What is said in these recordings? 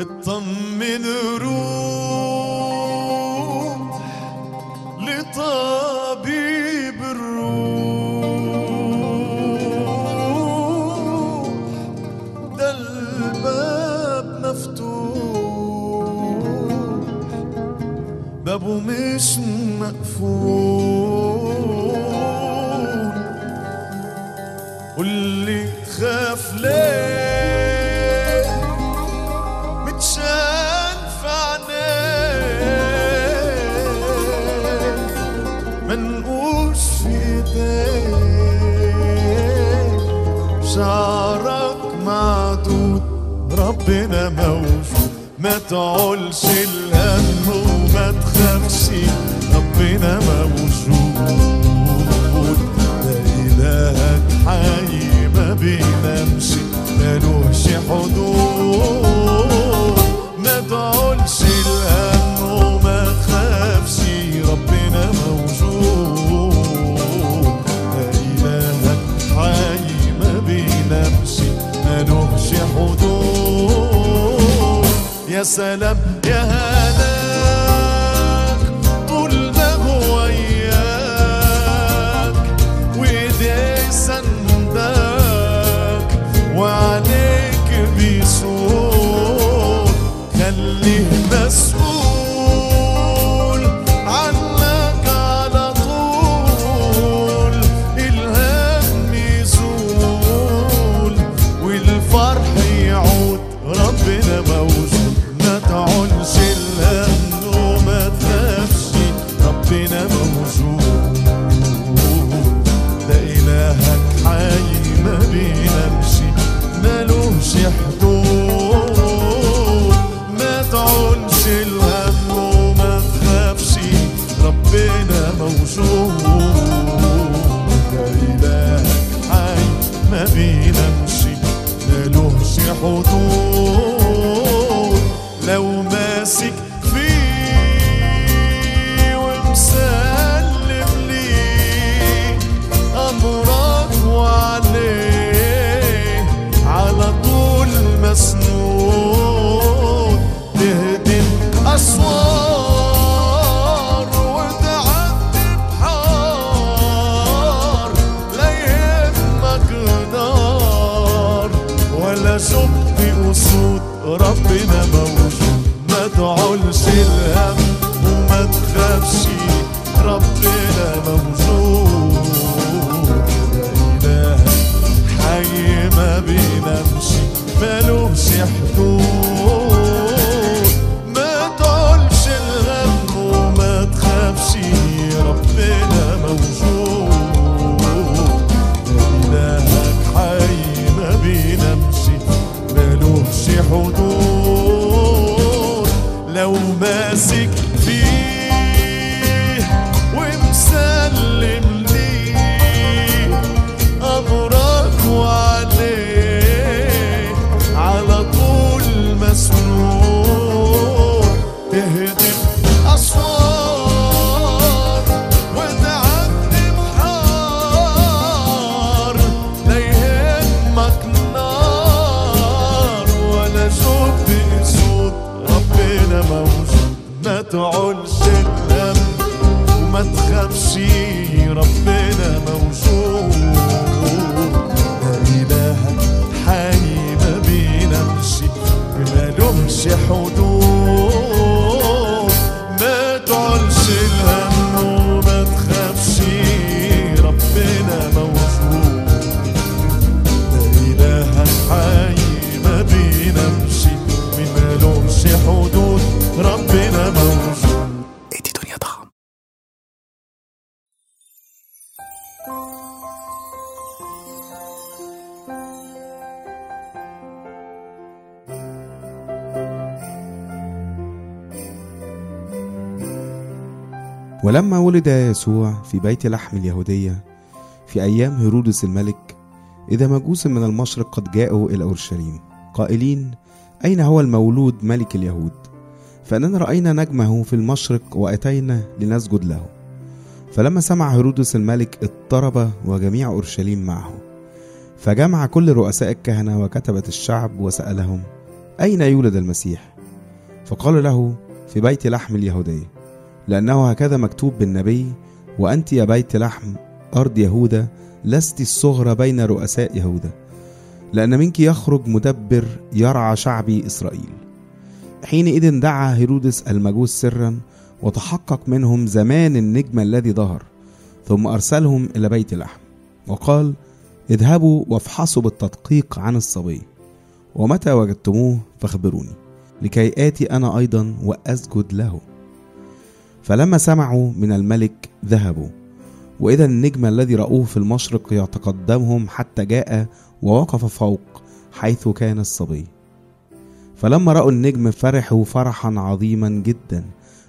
اطمن روح لطبيب الروح. ده الباب مفتوح بابه مش مقفول. موجود ما تعولش الهم وما تخافش ربنا موجود ده إلهك حي ما بينامش ملوش حدود. ما تعولش سلام يا هناك ولما ولد يسوع في بيت لحم اليهودية في أيام هيرودس الملك إذا مجوس من المشرق قد جاءوا إلى أورشليم. قائلين أين هو المولود ملك اليهود؟ فإننا رأينا نجمه في المشرق وأتينا لنسجد له. فلما سمع هيرودس الملك اضطرب وجميع أورشليم معه. فجمع كل رؤساء الكهنة وكتبة الشعب وسألهم أين يولد المسيح؟ فقال له في بيت لحم اليهودية. لأنه هكذا مكتوب بالنبي وأنت يا بيت لحم أرض يهوذا لست الصغرى بين رؤساء يهوذا. لأن منك يخرج مدبر يرعى شعبي إسرائيل. حينئذ دعا هيرودس المجوس سرا وتحقق منهم زمان النجم الذي ظهر ثم أرسلهم إلى بيت لحم. وقال اذهبوا وافحصوا بالتدقيق عن الصبي ومتى وجدتموه فاخبروني لكي آتي أنا أيضا وأسجد له. فلما سمعوا من الملك ذهبوا. وإذا النجم الذي رأوه في المشرق يتقدمهم حتى جاء ووقف فوق حيث كان الصبي. فلما رأوا النجم فرحوا فرحا عظيما جدا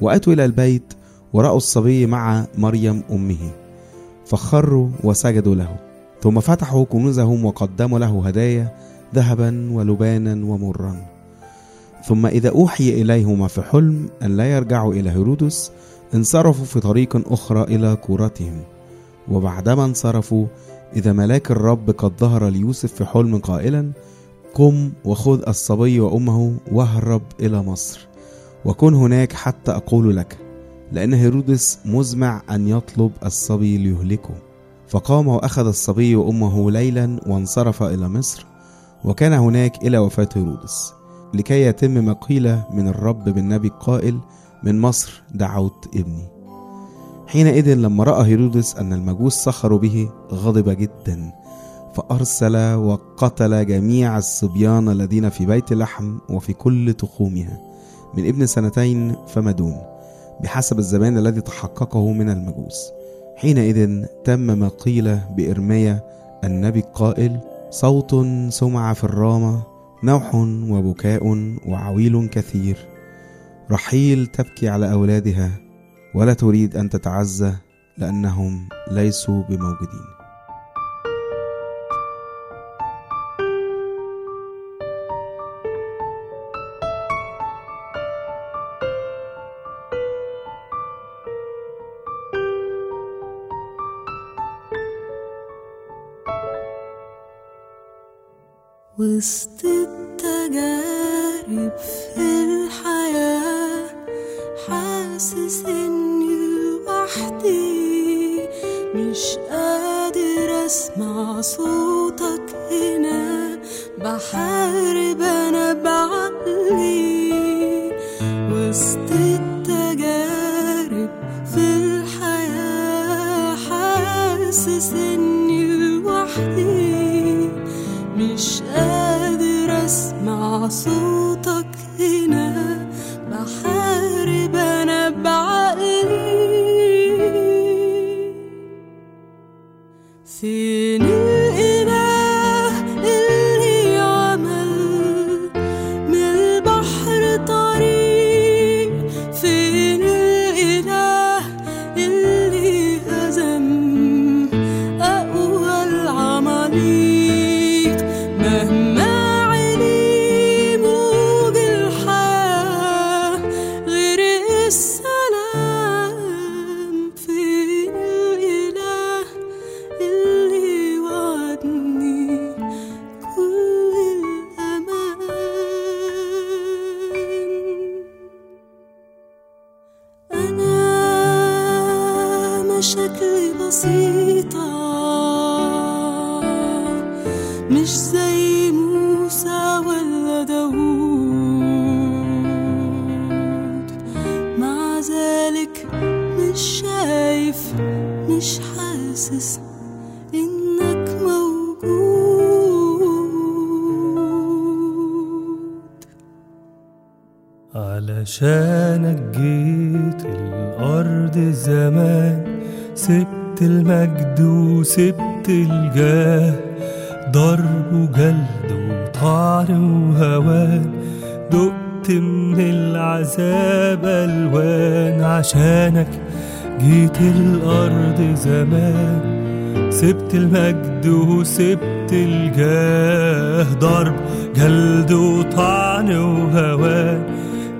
وأتوا إلى البيت ورأوا الصبي مع مريم أمه. فخروا وسجدوا له ثم فتحوا كنوزهم وقدموا له هدايا ذهبا ولبانا ومرا. ثم إذا أوحي إليهما في حلم أن لا يرجعوا إلى هيرودس انصرفوا في طريق أخرى إلى كورتهم. وبعدما انصرفوا إذا ملاك الرب قد ظهر ليوسف في حلم قائلا قم وخذ الصبي وأمه واهرب إلى مصر وكن هناك حتى أقول لك لأن هيرودس مزمع أن يطلب الصبي ليهلكه. فقام وأخذ الصبي وأمه ليلا وانصرف إلى مصر وكان هناك إلى وفاة هيرودس. لكي يتم ما قيل من الرب بالنبي القائل من مصر دعوت ابني. حينئذ لما رأى هيرودس أن المجوس سخروا به غضب جدا فأرسل وقتل جميع الصبيان الذين في بيت لحم وفي كل تخومها من ابن سنتين فما دون بحسب الزمان الذي تحققه من المجوس. حينئذ تم ما قيل بإرميا النبي القائل صوت سمع في الرامة نوح وبكاء وعويل كثير. رحيل تبكي على أولادها ولا تريد أن تتعزى لأنهم ليسوا بموجودين. وسط التجارب في الحياة. حاسس إني لوحدي. مش قادر أسمع صوتك هنا. بحارب ولا داوود مع ذلك مش شايف مش حاسس إنك موجود. علشانك جيت الأرض زمان سبت المجد وسبت الجاه. ضرب وجلد وطعن وهوان دقت من العذاب ألوان. عشانك جيت الأرض زمان سبت المجد وسبت الجاه. ضرب جلد وطعن وهوان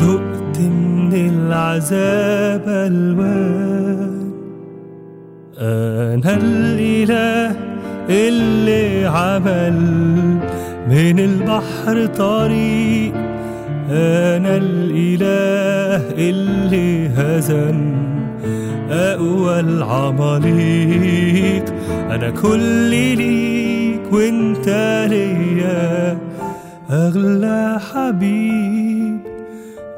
دقت من العذاب ألوان. أنا الإله اللي عمل من البحر طريق. أنا الإله اللي هزم أقوى العماليق. أنا كل ليك وإنت ليا أغلى حبيب.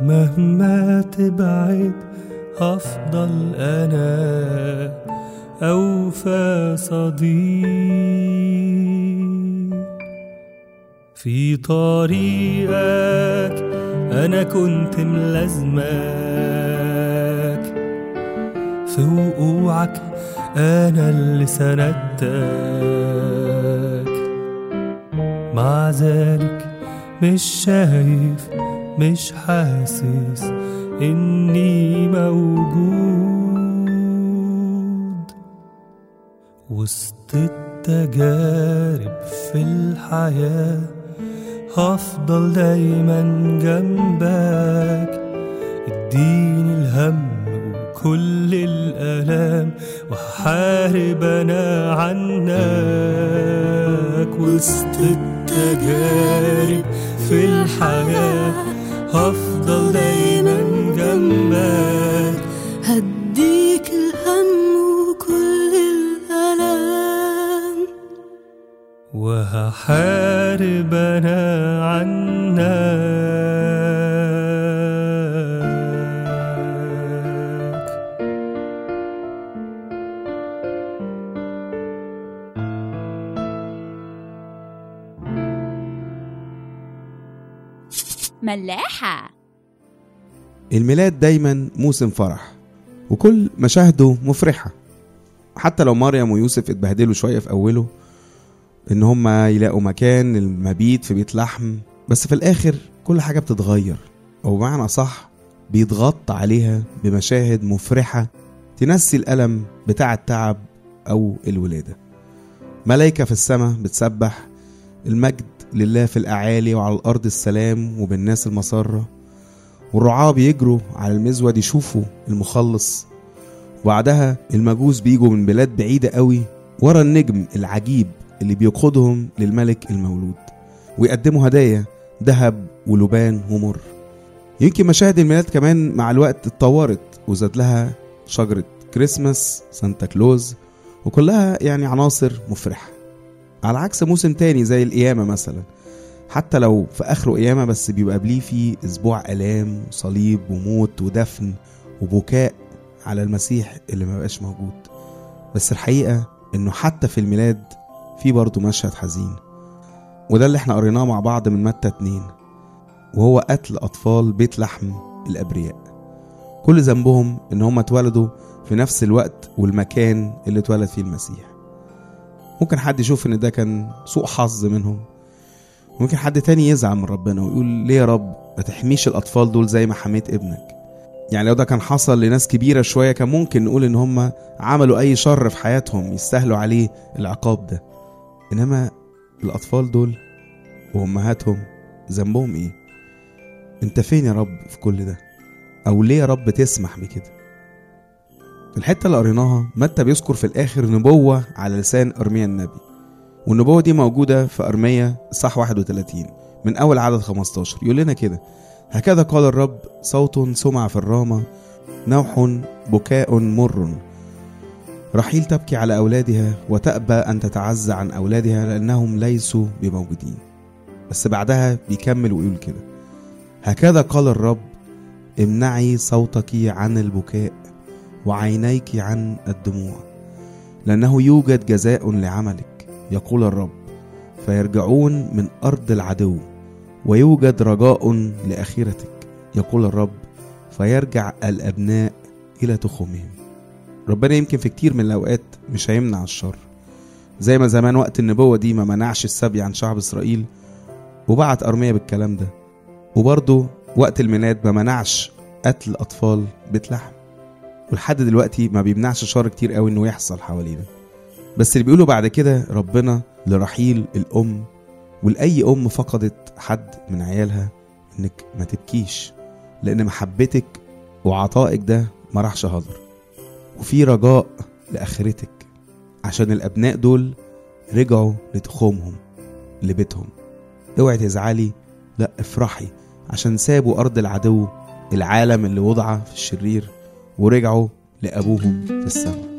مهما تبعد هفضل أنا. أوفى صديق. في طريقك أنا كنت ملازمك. في وقوعك أنا اللي سندتك مع ذلك مش شايف مش حاسس إني موجود. وسط التجارب في الحياة هفضل دايما جنبك. اديني الهم وكل الآلام وهحارب أنا عنك. وسط التجارب في الحياة هفضل دايما وهحارب أنا عنك ملاحة. الميلاد دايما موسم فرح وكل مشاهده مفرحة. حتى لو مريم ويوسف اتبهدلوا شوية في أوله إن هما يلاقوا مكان المبيت في بيت لحم. بس في الآخر كل حاجة بتتغير أو بمعنى صح بيتغطى عليها بمشاهد مفرحة تنسي الألم بتاع التعب أو الولادة. ملايكة في السماء بتسبح المجد لله في الأعالي وعلى الأرض السلام وبالناس المسرة. والرعاة بيجروا على المزود يشوفوا المخلص. وبعدها المجوس بيجوا من بلاد بعيدة قوي ورا النجم العجيب اللي بيقودهم للملك المولود ويقدموا هدايا ذهب ولبان ومر. يمكن مشاهد الميلاد كمان مع الوقت اتطورت وزاد لها شجرة كريسماس سانتا كلوز وكلها يعني عناصر مفرحة. على عكس موسم تاني زي القيامة مثلا حتى لو في آخره قيامة بس بيبقى قبليه فيه أسبوع آلام وصليب وموت ودفن وبكاء على المسيح اللي ما بقاش موجود. بس الحقيقة إنه حتى في الميلاد في برضه مشهد حزين. وده اللي إحنا قريناه مع بعض من متى اتنين. وهو قتل أطفال بيت لحم الأبرياء. كل ذنبهم إن هم اتولدوا في نفس الوقت والمكان اللي اتولد فيه المسيح. ممكن حد يشوف إن ده كان سوء حظ منهم. ممكن حد تاني يزعل من ربنا ويقول ليه يا رب ما تحميش الأطفال دول زي ما حميت ابنك. يعني لو ده كان حصل لناس كبيرة شوية كان ممكن نقول إن هم عملوا أي شر في حياتهم يستاهلوا عليه العقاب ده. إنما الأطفال دول وأمهاتهم ذنبهم إيه؟ أنت فين يا رب في كل ده؟ أو ليه يا رب تسمح بكده؟ الحتة اللي قريناها متى بيذكر في الآخر نبوة على لسان ارميا النبي؟ والنبوة دي موجودة في ارميا صح 31 من أول عدد 15 يقول لنا كده هكذا قال الرب صوت سمع في الرامة نوح بكاء مر. رحيل تبكي على أولادها وتأبى أن تتعزى عن أولادها لأنهم ليسوا بموجودين. بس بعدها بيكمل ويقول كده. هكذا قال الرب امنعي صوتك عن البكاء وعينيك عن الدموع لأنه يوجد جزاء لعملك يقول الرب فيرجعون من أرض العدو ويوجد رجاء لآخرتك يقول الرب فيرجع الأبناء إلى تخومهم. ربنا يمكن في كتير من الأوقات مش هيمنع الشر. زي ما زمان وقت النبوة دي ما منعش السبي عن شعب إسرائيل وبعت أرمية بالكلام ده. وبرضه وقت الميلاد ما منعش قتل أطفال بيت لحم. ولحد دلوقتي ما بيمنعش شر كتير قوي إنه يحصل حوالينا بس اللي بيقولوا بعد كده ربنا لرحيل الأم ولاي أم فقدت حد من عيالها إنك ما تبكيش لأن محبتك وعطائك ده ما راحش هدر. وفي رجاء لآخرتك. عشان الأبناء دول رجعوا لتخومهم لبيتهم. اوعي تزعلي لا افرحي. عشان سابوا أرض العدو العالم اللي وضع في الشرير ورجعوا لأبوهم في السماء.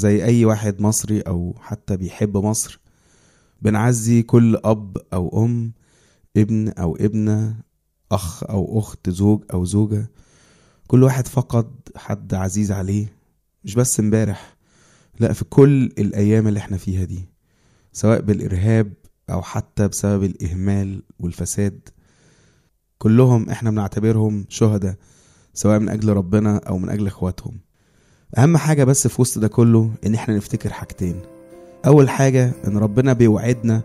زي أي واحد مصري أو حتى بيحب مصر بنعزي كل أب أو أم ابن أو ابنة أخ أو أخت زوج أو زوجة كل واحد فقد حد عزيز عليه مش بس امبارح لا في كل الأيام اللي إحنا فيها دي سواء بالإرهاب أو حتى بسبب الإهمال والفساد. كلهم إحنا بنعتبرهم شهداء سواء من أجل ربنا أو من أجل إخواتهم. أهم حاجة بس في وسط ده كله إن إحنا نفتكر حاجتين. أول حاجة إن ربنا بيوعدنا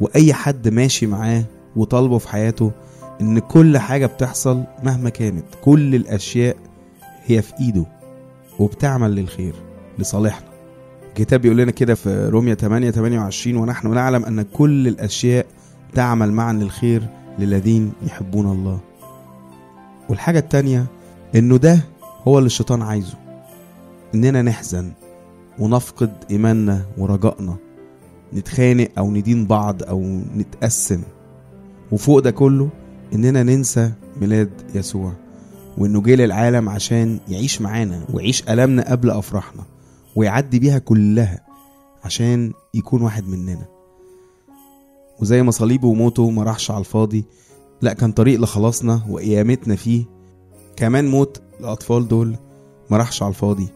وأي حد ماشي معاه وطالبه في حياته إن كل حاجة بتحصل مهما كانت كل الأشياء هي في إيده وبتعمل للخير لصالحنا. الكتاب بيقول لنا كده في رومية 8 28 ونحن نعلم أن كل الأشياء تعمل معا للخير للذين يحبون الله. والحاجة التانية إنه ده هو اللي الشيطان عايزه. إننا نحزن ونفقد إيماننا ورجائنا نتخانق أو ندين بعض أو نتقسم. وفوق ده كله إننا ننسى ميلاد يسوع وإنه جه للعالم عشان يعيش معانا ويعيش ألمنا قبل أفراحنا ويعدي بيها كلها عشان يكون واحد مننا. وزي ما صليبه وموته ما راحش على الفاضي لا كان طريق لخلاصنا وقيامتنا فيه. كمان موت الأطفال دول ما راحش على الفاضي.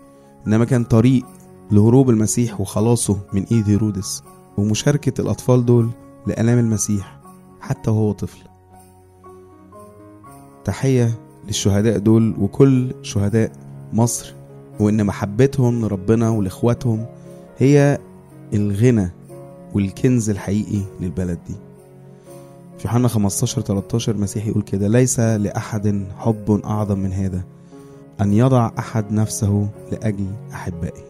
إنما كان طريق لهروب المسيح وخلاصه من إيد هيرودس ومشاركة الأطفال دول لآلام المسيح حتى وهو طفل. تحية للشهداء دول وكل شهداء مصر وإن محبتهم لربنا ولإخواتهم هي الغنى والكنز الحقيقي للبلد دي. في يوحنا 15 13 المسيح يقول كده ليس لأحد حب أعظم من هذا أن يضع أحد نفسه لأجل أحبائه.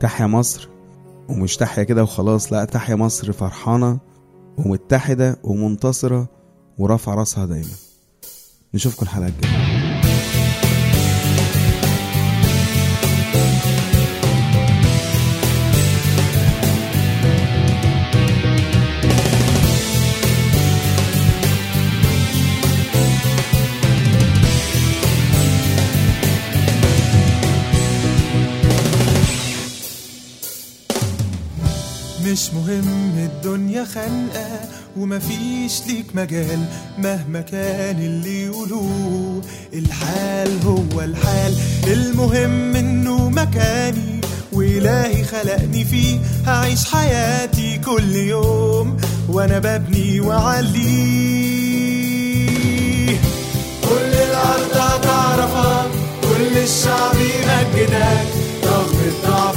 تحيا مصر ومش تحيا كده وخلاص لا تحيا مصر فرحانة ومتحدة ومنتصرة ورافعة راسها دايما. نشوفكم الحلقة الجاية. مش مهم الدنيا خانقة ومفيش ليك مجال مهما كان اللي يقولوه. الحال هو الحال المهم إنه مكاني وإلهي خلقني فيه. هعيش حياتي كل يوم وأنا ببني وعليه كل الأرض هتعرفك كل الشعب يمجدك. رغم الضعف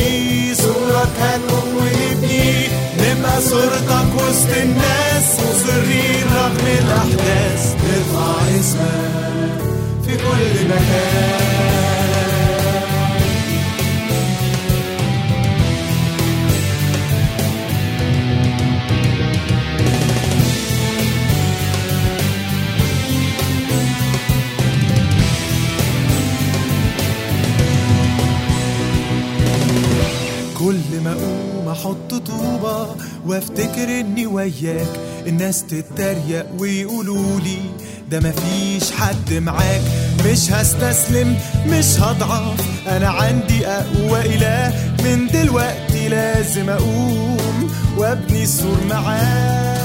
فيه صورك هنقوم ونبني نبقى صورتك وسط الناس مصرين رغم الأحداث. نرفع اسمك في كل مكان. وافتكر اني وياك. الناس تتريق ويقولوا لي ده مفيش حد معاك. مش هستسلم مش هضعف. أنا عندي أقوى إله. من دلوقتي لازم أقوم وأبني السور معاه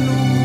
Hallelujah.